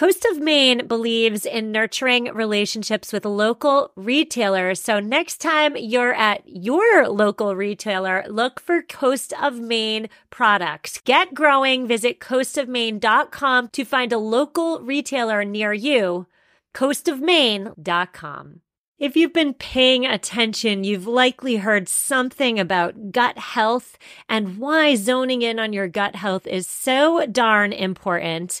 Coast of Maine believes in nurturing relationships with local retailers. So next time you're at your local retailer, look for Coast of Maine products. Get growing. Visit coastofmaine.com to find a local retailer near you. coastofmaine.com. If you've been paying attention, you've likely heard something about gut health and why zoning in on your gut health is so darn important.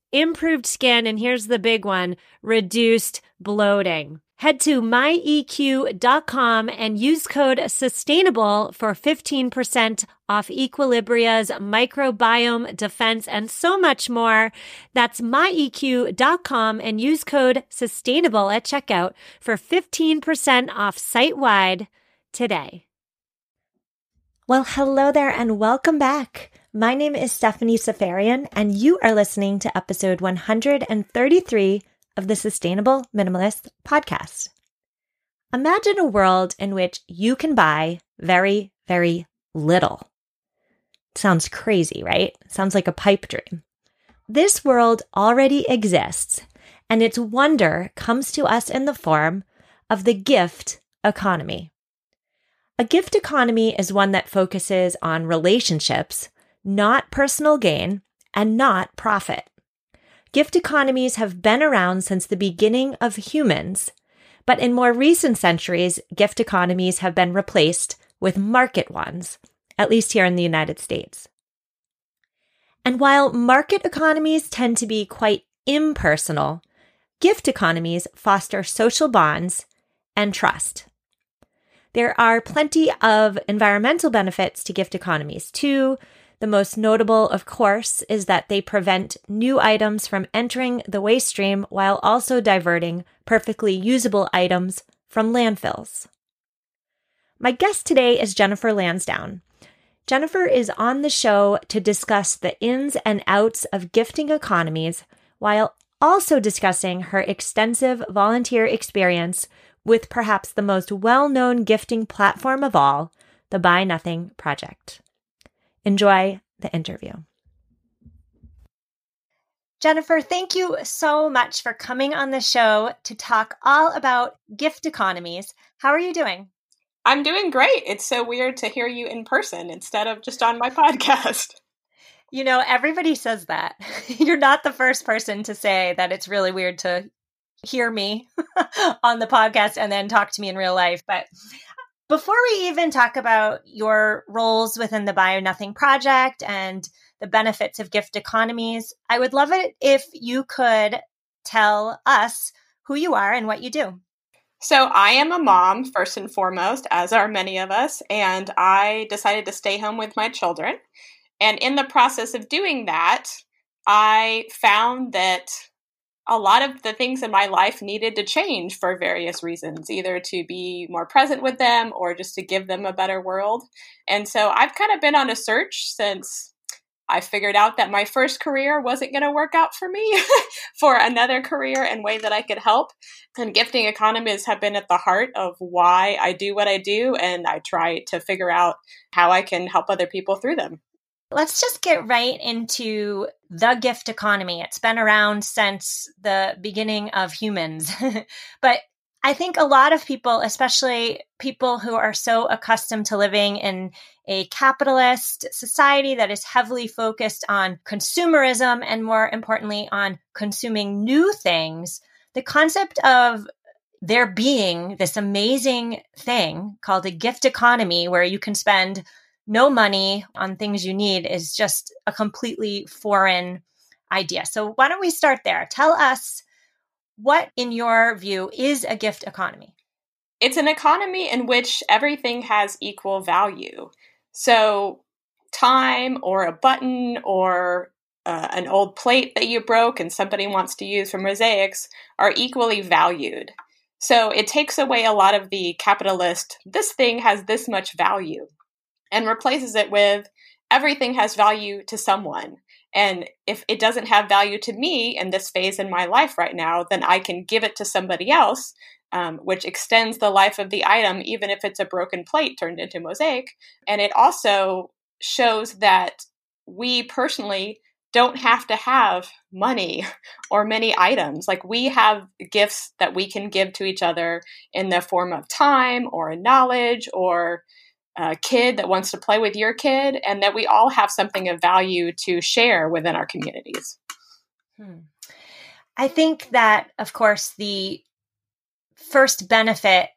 improved skin, and here's the big one reduced bloating. Head to myeq.com and use code sustainable for 15% off Equilibria's microbiome defense and so much more. That's myeq.com and use code sustainable at checkout for 15% off site wide today. Well, hello there and welcome back. My name is Stephanie Seferian, and you are listening to episode 133 of the Sustainable Minimalist podcast. Imagine a world in which you can buy very, very little. Sounds crazy, right? Sounds like a pipe dream. This world already exists, and its wonder comes to us in the form of the gift economy. A gift economy is one that focuses on relationships not personal gain, and not profit. Gift economies have been around since the beginning of humans, but in more recent centuries, gift economies have been replaced with market ones, at least here in the United States. And while market economies tend to be quite impersonal, gift economies foster social bonds and trust. There are plenty of environmental benefits to gift economies too, the most notable, of course, is that they prevent new items from entering the waste stream while also diverting perfectly usable items from landfills. My guest today is Jennifer Lansdowne. Jennifer is on the show to discuss the ins and outs of gifting economies while also discussing her extensive volunteer experience with perhaps the most well known gifting platform of all, the Buy Nothing Project. Enjoy the interview. Jennifer, thank you so much for coming on the show to talk all about gift economies. How are you doing? I'm doing great. It's so weird to hear you in person instead of just on my podcast. You know, everybody says that. You're not the first person to say that it's really weird to hear me on the podcast and then talk to me in real life. But before we even talk about your roles within the Buy Nothing Project and the benefits of gift economies, I would love it if you could tell us who you are and what you do. So, I am a mom, first and foremost, as are many of us, and I decided to stay home with my children. And in the process of doing that, I found that a lot of the things in my life needed to change for various reasons, either to be more present with them or just to give them a better world. And so I've kind of been on a search since I figured out that my first career wasn't going to work out for me for another career and way that I could help. And gifting economies have been at the heart of why I do what I do. And I try to figure out how I can help other people through them. Let's just get right into the gift economy. It's been around since the beginning of humans. but I think a lot of people, especially people who are so accustomed to living in a capitalist society that is heavily focused on consumerism and more importantly on consuming new things, the concept of there being this amazing thing called a gift economy where you can spend no money on things you need is just a completely foreign idea. So, why don't we start there? Tell us what, in your view, is a gift economy? It's an economy in which everything has equal value. So, time or a button or uh, an old plate that you broke and somebody wants to use for mosaics are equally valued. So it takes away a lot of the capitalist, this thing has this much value, and replaces it with everything has value to someone. And if it doesn't have value to me in this phase in my life right now, then I can give it to somebody else, um, which extends the life of the item, even if it's a broken plate turned into mosaic. And it also shows that we personally don't have to have money or many items. Like we have gifts that we can give to each other in the form of time or knowledge or a kid that wants to play with your kid, and that we all have something of value to share within our communities. Hmm. I think that, of course, the first benefit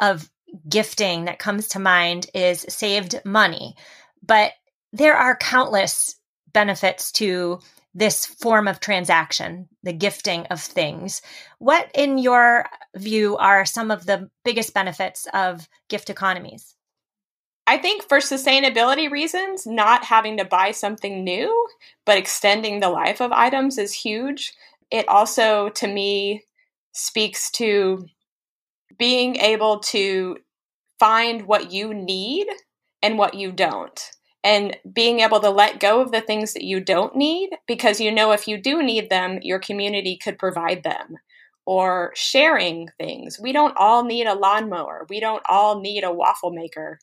of gifting that comes to mind is saved money. But there are countless benefits to this form of transaction, the gifting of things. What, in your view, are some of the biggest benefits of gift economies? I think for sustainability reasons, not having to buy something new, but extending the life of items is huge. It also, to me, speaks to being able to find what you need and what you don't. And being able to let go of the things that you don't need because you know if you do need them, your community could provide them. Or sharing things. We don't all need a lawnmower. We don't all need a waffle maker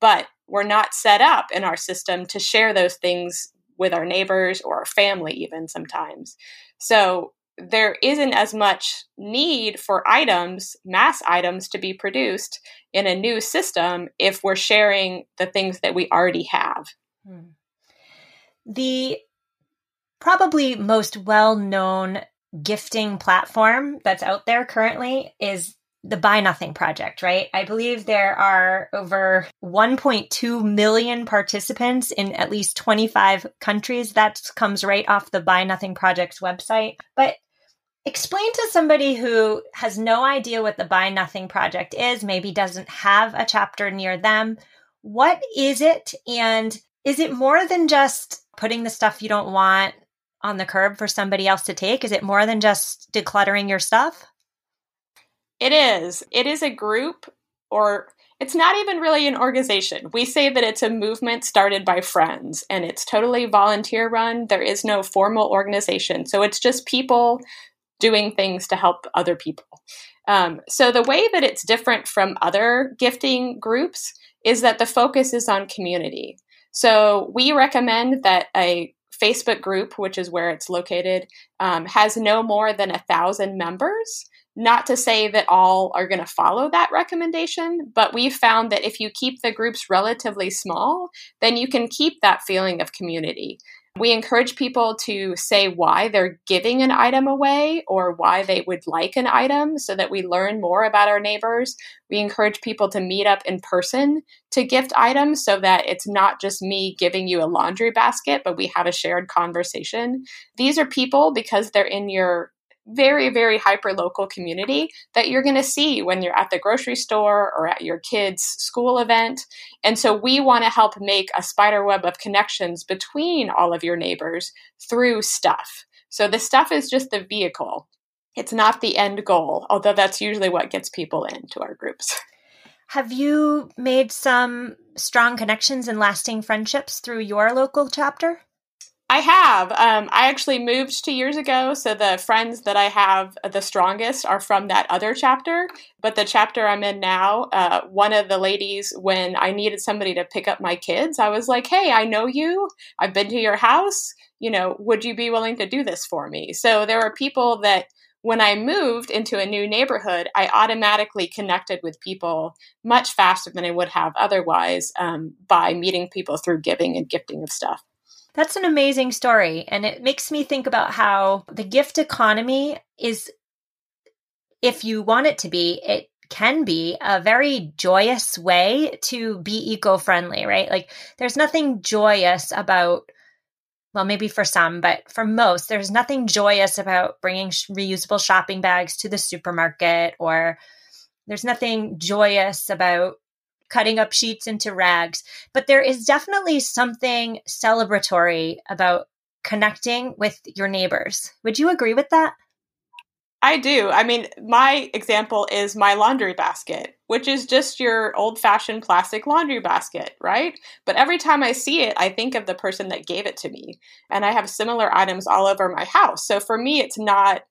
but we're not set up in our system to share those things with our neighbors or our family, even sometimes. So there isn't as much need for items, mass items, to be produced in a new system if we're sharing the things that we already have. Hmm. The probably most well known gifting platform that's out there currently is the Buy Nothing Project, right? I believe there are over 1.2 million participants in at least 25 countries. That comes right off the Buy Nothing Project's website. But explain to somebody who has no idea what the Buy Nothing Project is, maybe doesn't have a chapter near them. What is it? And is it more than just putting the stuff you don't want on the curb for somebody else to take? Is it more than just decluttering your stuff? It is. It is a group, or it's not even really an organization. We say that it's a movement started by friends and it's totally volunteer run. There is no formal organization. So it's just people doing things to help other people. Um, so the way that it's different from other gifting groups is that the focus is on community. So we recommend that a Facebook group, which is where it's located, um, has no more than a thousand members. Not to say that all are going to follow that recommendation, but we've found that if you keep the groups relatively small, then you can keep that feeling of community. We encourage people to say why they're giving an item away or why they would like an item so that we learn more about our neighbors. We encourage people to meet up in person to gift items so that it's not just me giving you a laundry basket, but we have a shared conversation. These are people because they're in your very, very hyper local community that you're going to see when you're at the grocery store or at your kids' school event. And so we want to help make a spider web of connections between all of your neighbors through stuff. So the stuff is just the vehicle. It's not the end goal, although that's usually what gets people into our groups. Have you made some strong connections and lasting friendships through your local chapter? I have. Um, I actually moved two years ago, so the friends that I have the strongest are from that other chapter. But the chapter I'm in now, uh, one of the ladies, when I needed somebody to pick up my kids, I was like, "Hey, I know you. I've been to your house. You know, would you be willing to do this for me?" So there are people that when I moved into a new neighborhood, I automatically connected with people much faster than I would have otherwise um, by meeting people through giving and gifting of stuff. That's an amazing story. And it makes me think about how the gift economy is, if you want it to be, it can be a very joyous way to be eco friendly, right? Like there's nothing joyous about, well, maybe for some, but for most, there's nothing joyous about bringing reusable shopping bags to the supermarket or there's nothing joyous about cutting up sheets into rags. But there is definitely something celebratory about connecting with your neighbors. Would you agree with that? I do. I mean, my example is my laundry basket, which is just your old fashioned plastic laundry basket, right? But every time I see it, I think of the person that gave it to me. And I have similar items all over my house. So for me, it's not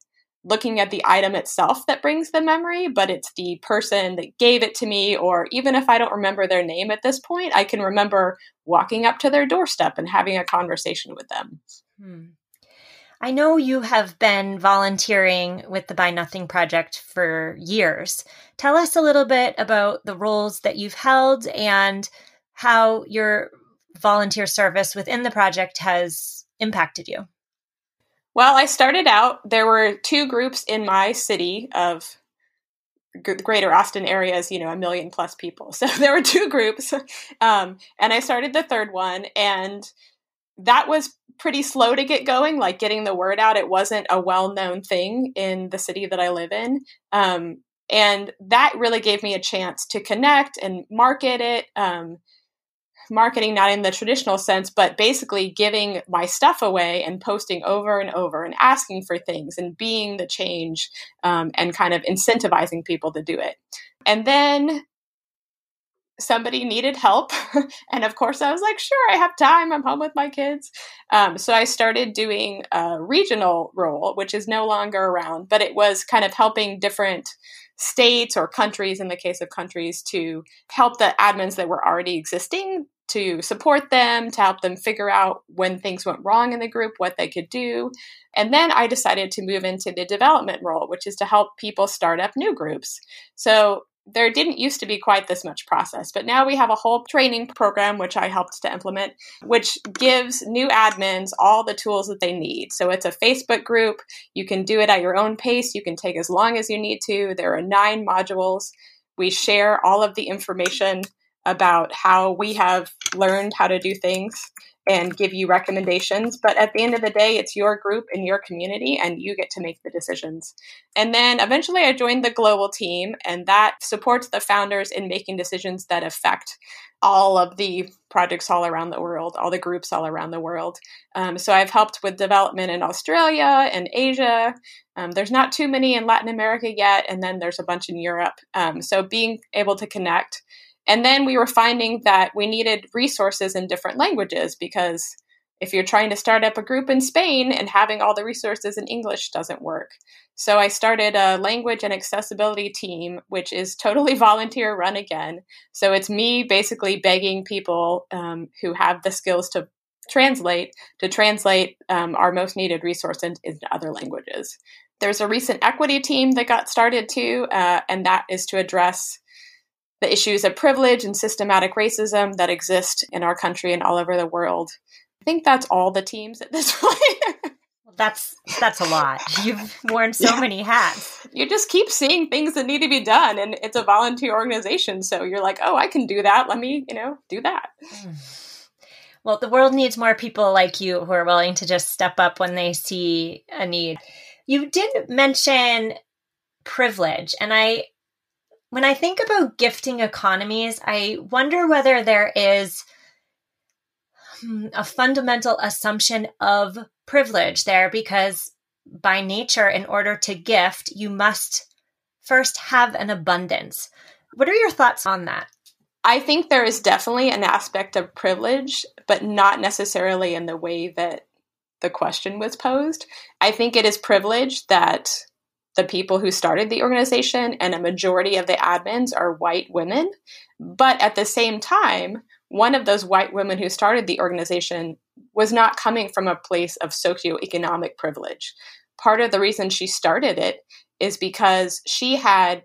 looking at the item itself that brings the memory, but it's the person that gave it to me, or even if I don't remember their name at this point, I can remember walking up to their doorstep and having a conversation with them. Hmm. I know you have been volunteering with the Buy Nothing Project for years. Tell us a little bit about the roles that you've held and how your volunteer service within the project has impacted you. Well, I started out, there were two groups in my city of greater Austin area is, you know, a million plus people. So there were two groups. Um, and I started the third one, and that was pretty slow to get going, like getting the word out. It wasn't a well known thing in the city that I live in. Um, and that really gave me a chance to connect and market it. Um, marketing not in the traditional sense but basically giving my stuff away and posting over and over and asking for things and being the change um, and kind of incentivizing people to do it. And then somebody needed help and of course i was like sure i have time i'm home with my kids. Um, so i started doing a regional role which is no longer around but it was kind of helping different states or countries in the case of countries to help the admins that were already existing to support them, to help them figure out when things went wrong in the group, what they could do. And then I decided to move into the development role, which is to help people start up new groups. So there didn't used to be quite this much process, but now we have a whole training program, which I helped to implement, which gives new admins all the tools that they need. So it's a Facebook group. You can do it at your own pace. You can take as long as you need to. There are nine modules. We share all of the information about how we have learned how to do things and give you recommendations. But at the end of the day, it's your group and your community, and you get to make the decisions. And then eventually, I joined the global team, and that supports the founders in making decisions that affect all of the projects all around the world, all the groups all around the world. Um, so I've helped with development in Australia and Asia. Um, there's not too many in Latin America yet, and then there's a bunch in Europe. Um, so being able to connect and then we were finding that we needed resources in different languages because if you're trying to start up a group in Spain and having all the resources in English doesn't work. So I started a language and accessibility team, which is totally volunteer run again. So it's me basically begging people um, who have the skills to translate to translate um, our most needed resource into, other languages. There's a recent equity team that got started too, uh, and that is to address the issues of privilege and systematic racism that exist in our country and all over the world. I think that's all the teams at this point. that's that's a lot. You've worn so yeah. many hats. You just keep seeing things that need to be done and it's a volunteer organization, so you're like, "Oh, I can do that. Let me, you know, do that." Hmm. Well, the world needs more people like you who are willing to just step up when they see a need. You did mention privilege, and I when I think about gifting economies, I wonder whether there is hmm, a fundamental assumption of privilege there because by nature, in order to gift, you must first have an abundance. What are your thoughts on that? I think there is definitely an aspect of privilege, but not necessarily in the way that the question was posed. I think it is privilege that the people who started the organization and a majority of the admins are white women. But at the same time, one of those white women who started the organization was not coming from a place of socioeconomic privilege. Part of the reason she started it is because she had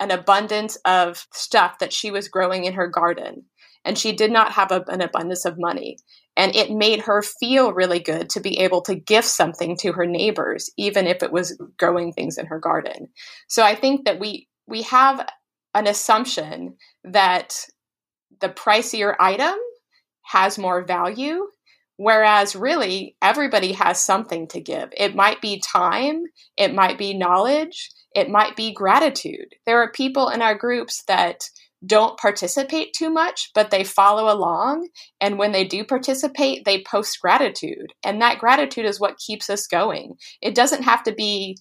an abundance of stuff that she was growing in her garden and she did not have a, an abundance of money. And it made her feel really good to be able to gift something to her neighbors, even if it was growing things in her garden. So I think that we we have an assumption that the pricier item has more value Whereas really everybody has something to give. It might be time, it might be knowledge, it might be gratitude. There are people in our groups that don't participate too much, but they follow along. And when they do participate, they post gratitude. And that gratitude is what keeps us going. It doesn't have to be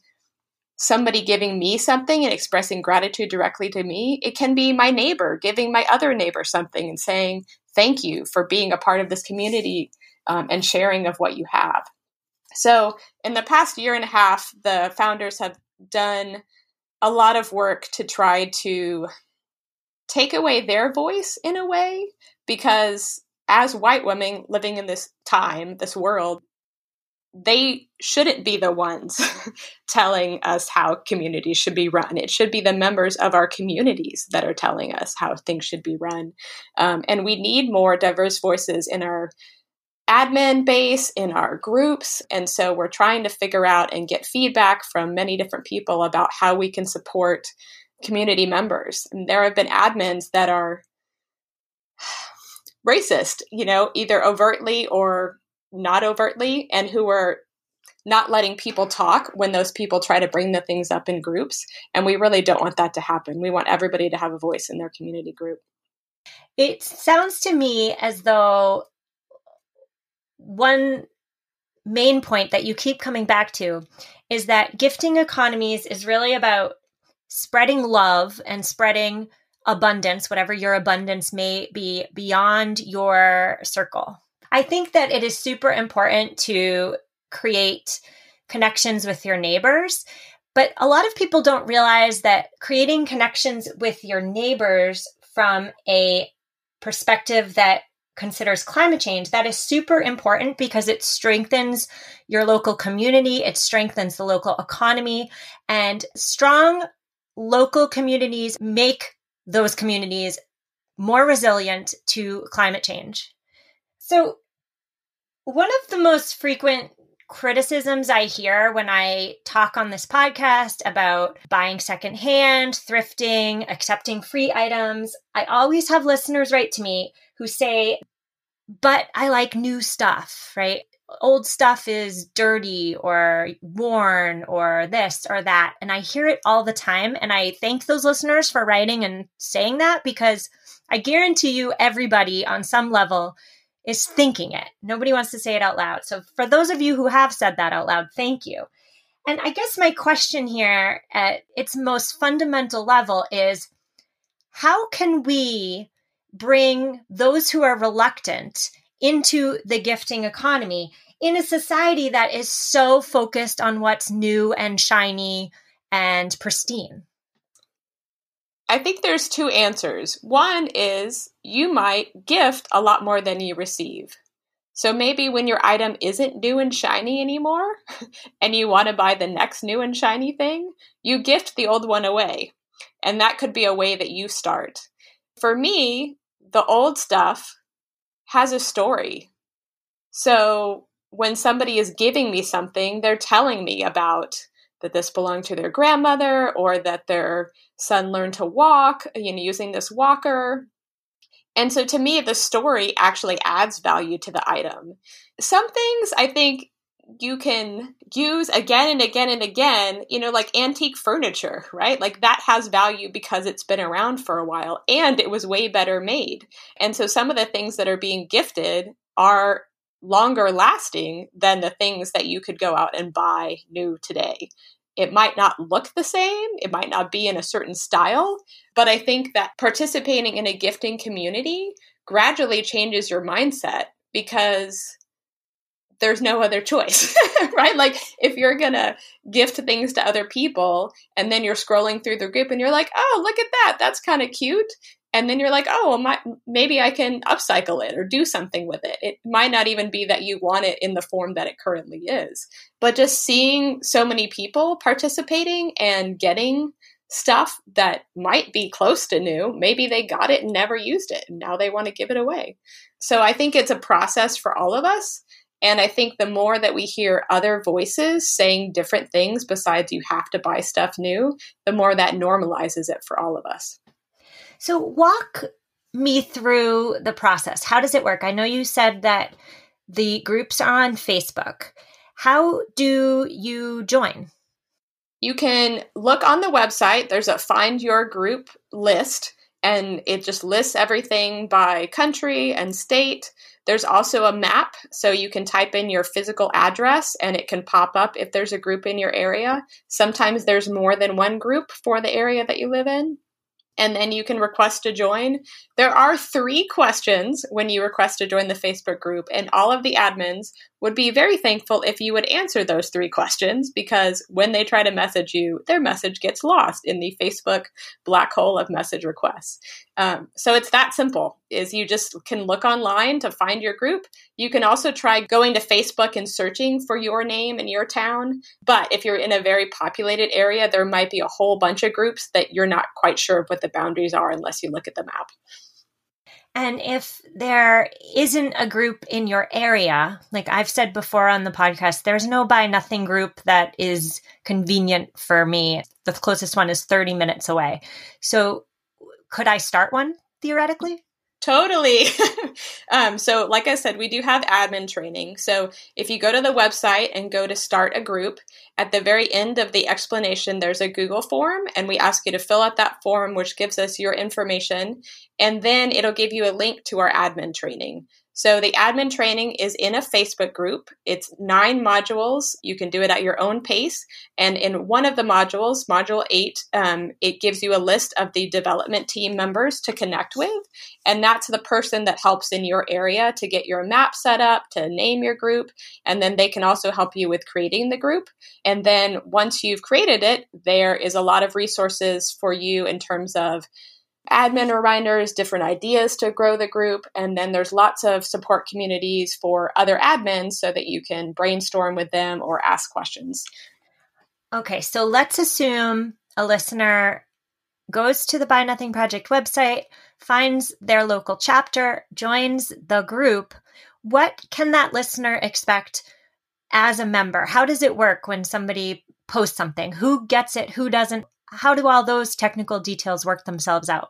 somebody giving me something and expressing gratitude directly to me. It can be my neighbor giving my other neighbor something and saying, Thank you for being a part of this community um, and sharing of what you have. So, in the past year and a half, the founders have done a lot of work to try to take away their voice in a way because as white women living in this time, this world, they shouldn't be the ones telling us how communities should be run. It should be the members of our communities that are telling us how things should be run. Um, and we need more diverse voices in our admin base, in our groups. And so we're trying to figure out and get feedback from many different people about how we can support community members. And there have been admins that are racist, you know, either overtly or not overtly, and who are not letting people talk when those people try to bring the things up in groups. And we really don't want that to happen. We want everybody to have a voice in their community group. It sounds to me as though one main point that you keep coming back to is that gifting economies is really about spreading love and spreading abundance, whatever your abundance may be, beyond your circle. I think that it is super important to create connections with your neighbors. But a lot of people don't realize that creating connections with your neighbors from a perspective that considers climate change, that is super important because it strengthens your local community, it strengthens the local economy, and strong local communities make those communities more resilient to climate change. So, one of the most frequent criticisms I hear when I talk on this podcast about buying secondhand, thrifting, accepting free items, I always have listeners write to me who say, but I like new stuff, right? Old stuff is dirty or worn or this or that. And I hear it all the time. And I thank those listeners for writing and saying that because I guarantee you, everybody on some level is thinking it. Nobody wants to say it out loud. So, for those of you who have said that out loud, thank you. And I guess my question here at its most fundamental level is how can we bring those who are reluctant into the gifting economy in a society that is so focused on what's new and shiny and pristine? I think there's two answers. One is you might gift a lot more than you receive. So maybe when your item isn't new and shiny anymore and you want to buy the next new and shiny thing, you gift the old one away. And that could be a way that you start. For me, the old stuff has a story. So when somebody is giving me something, they're telling me about that this belonged to their grandmother or that their son learned to walk, you know, using this walker. And so to me, the story actually adds value to the item. Some things I think you can use again and again and again, you know, like antique furniture, right? Like that has value because it's been around for a while and it was way better made. And so some of the things that are being gifted are longer lasting than the things that you could go out and buy new today. It might not look the same, it might not be in a certain style, but I think that participating in a gifting community gradually changes your mindset because there's no other choice, right? Like if you're gonna gift things to other people and then you're scrolling through the group and you're like, oh, look at that, that's kind of cute. And then you're like, oh, well, my, maybe I can upcycle it or do something with it. It might not even be that you want it in the form that it currently is. But just seeing so many people participating and getting stuff that might be close to new. Maybe they got it and never used it, and now they want to give it away. So I think it's a process for all of us. And I think the more that we hear other voices saying different things besides you have to buy stuff new, the more that normalizes it for all of us. So, walk me through the process. How does it work? I know you said that the groups are on Facebook. How do you join? You can look on the website. There's a find your group list, and it just lists everything by country and state. There's also a map, so you can type in your physical address and it can pop up if there's a group in your area. Sometimes there's more than one group for the area that you live in and then you can request to join. There are three questions when you request to join the Facebook group, and all of the admins would be very thankful if you would answer those three questions because when they try to message you, their message gets lost in the Facebook black hole of message requests. Um, so it's that simple is you just can look online to find your group. You can also try going to Facebook and searching for your name and your town. But if you're in a very populated area, there might be a whole bunch of groups that you're not quite sure of what the boundaries are unless you look at the map. And if there isn't a group in your area, like I've said before on the podcast, there's no buy nothing group that is convenient for me. The closest one is 30 minutes away. So could I start one theoretically? Totally. um, so, like I said, we do have admin training. So, if you go to the website and go to start a group, at the very end of the explanation, there's a Google form, and we ask you to fill out that form, which gives us your information. And then it'll give you a link to our admin training. So the admin training is in a Facebook group. It's nine modules. You can do it at your own pace. And in one of the modules, module eight, um, it gives you a list of the development team members to connect with. And that's the person that helps in your area to get your map set up, to name your group. And then they can also help you with creating the group. And then once you've created it, there is a lot of resources for you in terms of admin reminders, different ideas to grow the group, and then there's lots of support communities for other admins so that you can brainstorm with them or ask questions. Okay, so let's assume a listener goes to the Buy Nothing Project website, finds their local chapter, joins the group. What can that listener expect as a member? How does it work when somebody posts something? Who gets it? Who doesn't? How do all those technical details work themselves out?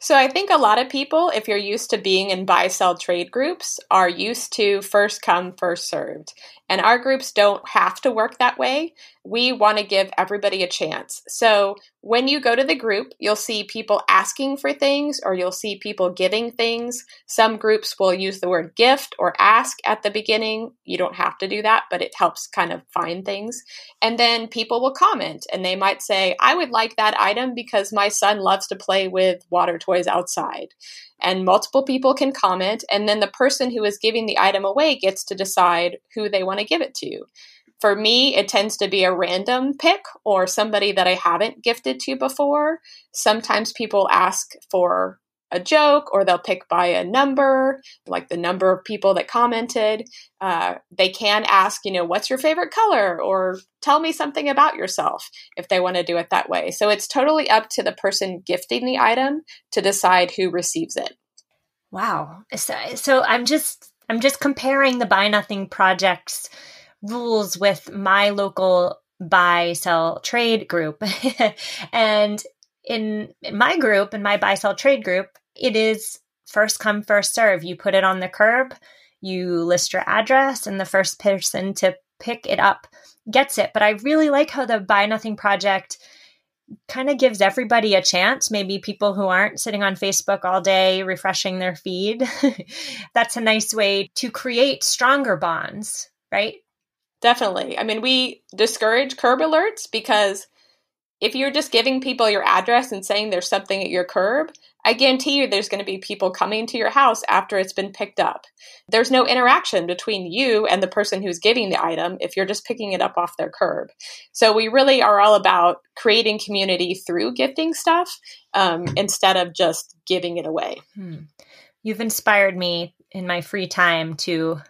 So I think a lot of people, if you're used to being in buy sell trade groups, are used to first come, first served. And our groups don't have to work that way. We want to give everybody a chance. So when you go to the group, you'll see people asking for things or you'll see people giving things. Some groups will use the word gift or ask at the beginning. You don't have to do that, but it helps kind of find things. And then people will comment and they might say, I would like that item because my son loves to play with water toys outside. And multiple people can comment and then the person who is giving the item away gets to decide who they want to give it to. For me it tends to be a random pick or somebody that i haven't gifted to before. Sometimes people ask for a joke or they'll pick by a number like the number of people that commented. Uh, they can ask you know what's your favorite color? or tell me something about yourself if they want to do it that way. So it's totally up to the person gifting the item to decide who receives it. Wow. So, so i'm just i'm just comparing the buy nothing projects rules with my local buy sell trade group. And in my group, in my buy sell trade group, it is first come, first serve. You put it on the curb, you list your address, and the first person to pick it up gets it. But I really like how the Buy Nothing Project kind of gives everybody a chance. Maybe people who aren't sitting on Facebook all day refreshing their feed. That's a nice way to create stronger bonds, right? Definitely. I mean, we discourage curb alerts because if you're just giving people your address and saying there's something at your curb, I guarantee you there's going to be people coming to your house after it's been picked up. There's no interaction between you and the person who's giving the item if you're just picking it up off their curb. So we really are all about creating community through gifting stuff um, instead of just giving it away. Hmm. You've inspired me in my free time to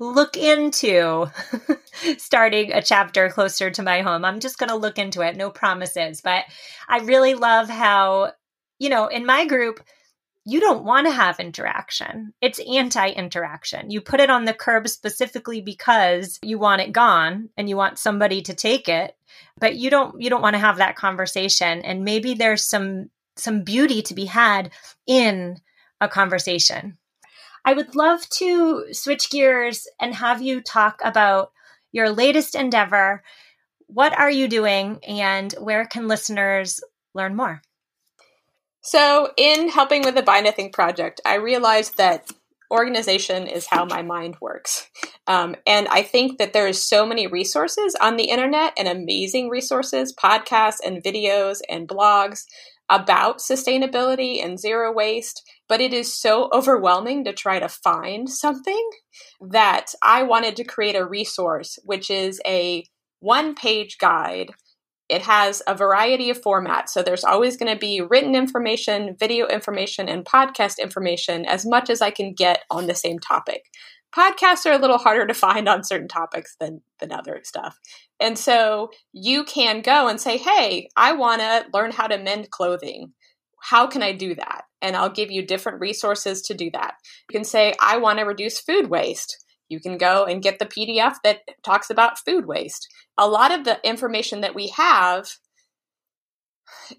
look into starting a chapter closer to my home. I'm just going to look into it, no promises. But I really love how, you know, in my group, you don't want to have interaction. It's anti interaction. You put it on the curb specifically because you want it gone and you want somebody to take it, but you don't you don't want to have that conversation and maybe there's some some beauty to be had in a conversation. I would love to switch gears and have you talk about your latest endeavor. What are you doing and where can listeners learn more? So, in helping with the Buy Nothing project, I realized that organization is how my mind works. Um, and I think that there is so many resources on the internet and amazing resources, podcasts and videos and blogs about sustainability and zero waste, but it is so overwhelming to try to find something that I wanted to create a resource, which is a one page guide. It has a variety of formats. So there's always going to be written information, video information, and podcast information as much as I can get on the same topic podcasts are a little harder to find on certain topics than than other stuff. And so you can go and say, "Hey, I want to learn how to mend clothing. How can I do that?" And I'll give you different resources to do that. You can say, "I want to reduce food waste." You can go and get the PDF that talks about food waste. A lot of the information that we have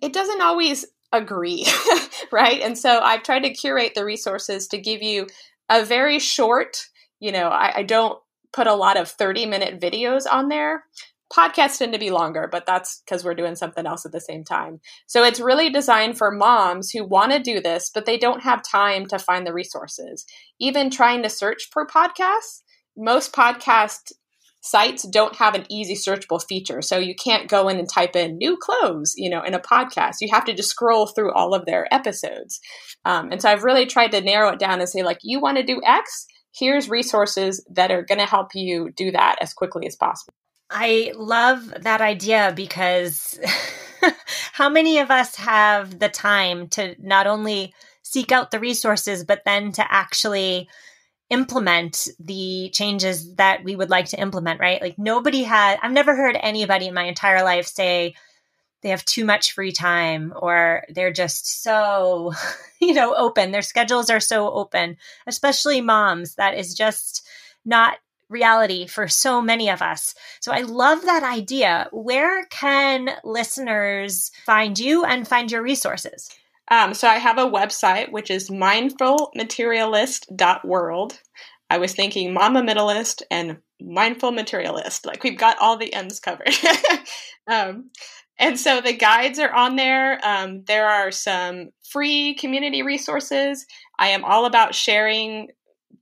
it doesn't always agree, right? And so I've tried to curate the resources to give you a very short you know, I, I don't put a lot of 30 minute videos on there. Podcasts tend to be longer, but that's because we're doing something else at the same time. So it's really designed for moms who want to do this, but they don't have time to find the resources. Even trying to search for podcasts, most podcast sites don't have an easy searchable feature. So you can't go in and type in new clothes, you know, in a podcast. You have to just scroll through all of their episodes. Um, and so I've really tried to narrow it down and say, like, you want to do X? here's resources that are going to help you do that as quickly as possible. I love that idea because how many of us have the time to not only seek out the resources, but then to actually implement the changes that we would like to implement, right? Like nobody had, I've never heard anybody in my entire life say, they have too much free time or they're just so you know open their schedules are so open especially moms that is just not reality for so many of us. So i love that idea. Where can listeners find you and find your resources? Um, so i have a website which is mindfulmaterialist.world i was thinking mama minimalist and mindful materialist. Like we've got all the ends covered. Um, and so the guides are on there. Um, there are some free community resources. I am all about sharing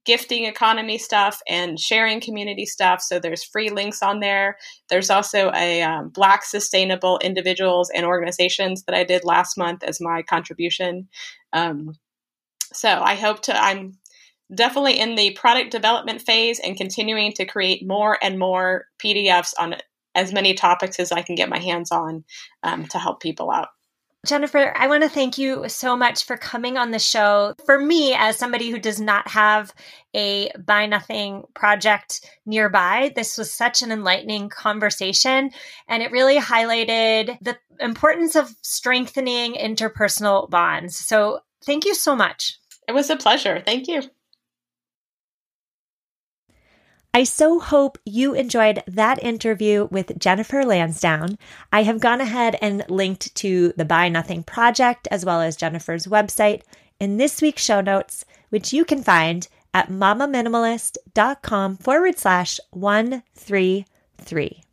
gifting economy stuff and sharing community stuff. So there's free links on there. There's also a um, Black sustainable individuals and organizations that I did last month as my contribution. Um, so I hope to, I'm definitely in the product development phase and continuing to create more and more PDFs on as many topics as I can get my hands on um, to help people out. Jennifer, I want to thank you so much for coming on the show. For me, as somebody who does not have a Buy Nothing project nearby, this was such an enlightening conversation. And it really highlighted the importance of strengthening interpersonal bonds. So thank you so much. It was a pleasure. Thank you. I so hope you enjoyed that interview with Jennifer Lansdowne. I have gone ahead and linked to the Buy Nothing project as well as Jennifer's website in this week's show notes, which you can find at mamaminimalist.com forward slash 133.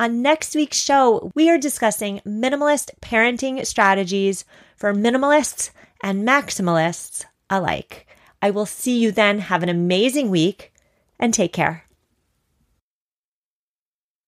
On next week's show, we are discussing minimalist parenting strategies for minimalists and maximalists alike. I will see you then. Have an amazing week and take care.